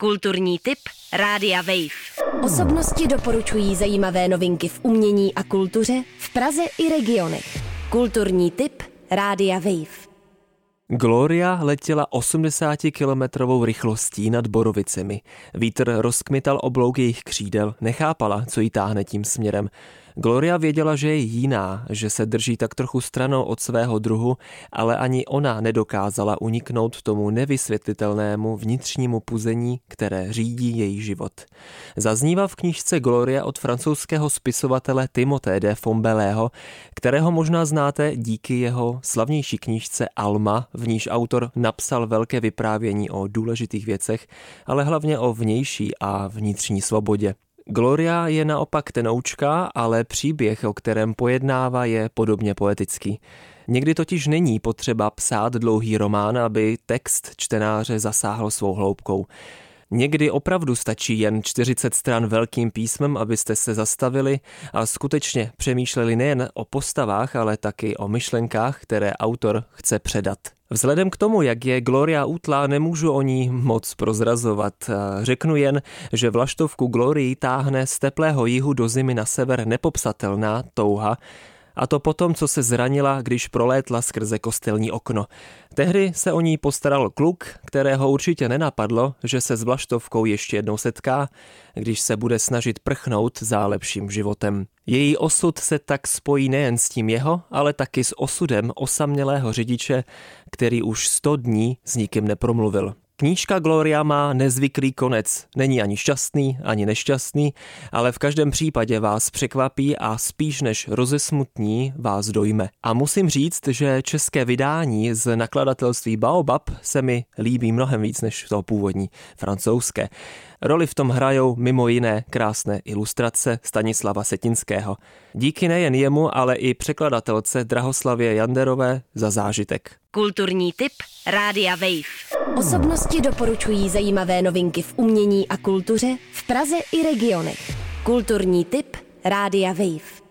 Kulturní tip Rádia Wave. Osobnosti doporučují zajímavé novinky v umění a kultuře v Praze i regionech. Kulturní tip Rádia Wave. Gloria letěla 80-kilometrovou rychlostí nad Borovicemi. Vítr rozkmital oblouk jejich křídel, nechápala, co jí táhne tím směrem. Gloria věděla, že je jiná, že se drží tak trochu stranou od svého druhu, ale ani ona nedokázala uniknout tomu nevysvětlitelnému vnitřnímu puzení, které řídí její život. Zaznívá v knížce Gloria od francouzského spisovatele Timothée de Fombelého, kterého možná znáte díky jeho slavnější knížce Alma, v níž autor napsal velké vyprávění o důležitých věcech, ale hlavně o vnější a vnitřní svobodě. Gloria je naopak tenoučka, ale příběh, o kterém pojednává, je podobně poetický. Někdy totiž není potřeba psát dlouhý román, aby text čtenáře zasáhl svou hloubkou. Někdy opravdu stačí jen 40 stran velkým písmem, abyste se zastavili a skutečně přemýšleli nejen o postavách, ale taky o myšlenkách, které autor chce předat. Vzhledem k tomu, jak je Gloria útlá, nemůžu o ní moc prozrazovat. Řeknu jen, že vlaštovku Glorii táhne z teplého jihu do zimy na sever nepopsatelná touha, a to potom, co se zranila, když prolétla skrze kostelní okno. Tehdy se o ní postaral kluk, kterého určitě nenapadlo, že se s Vlaštovkou ještě jednou setká, když se bude snažit prchnout za lepším životem. Její osud se tak spojí nejen s tím jeho, ale taky s osudem osamělého řidiče, který už sto dní s nikým nepromluvil. Knížka Gloria má nezvyklý konec. Není ani šťastný, ani nešťastný, ale v každém případě vás překvapí a spíš než rozesmutní vás dojme. A musím říct, že české vydání z nakladatelství Baobab se mi líbí mnohem víc než to původní francouzské. Roli v tom hrajou mimo jiné krásné ilustrace Stanislava Setinského. Díky nejen jemu, ale i překladatelce Drahoslavě Janderové za zážitek. Kulturní tip Rádia Wave. Osobnosti doporučují zajímavé novinky v umění a kultuře v Praze i regionech. Kulturní tip Rádia Wave.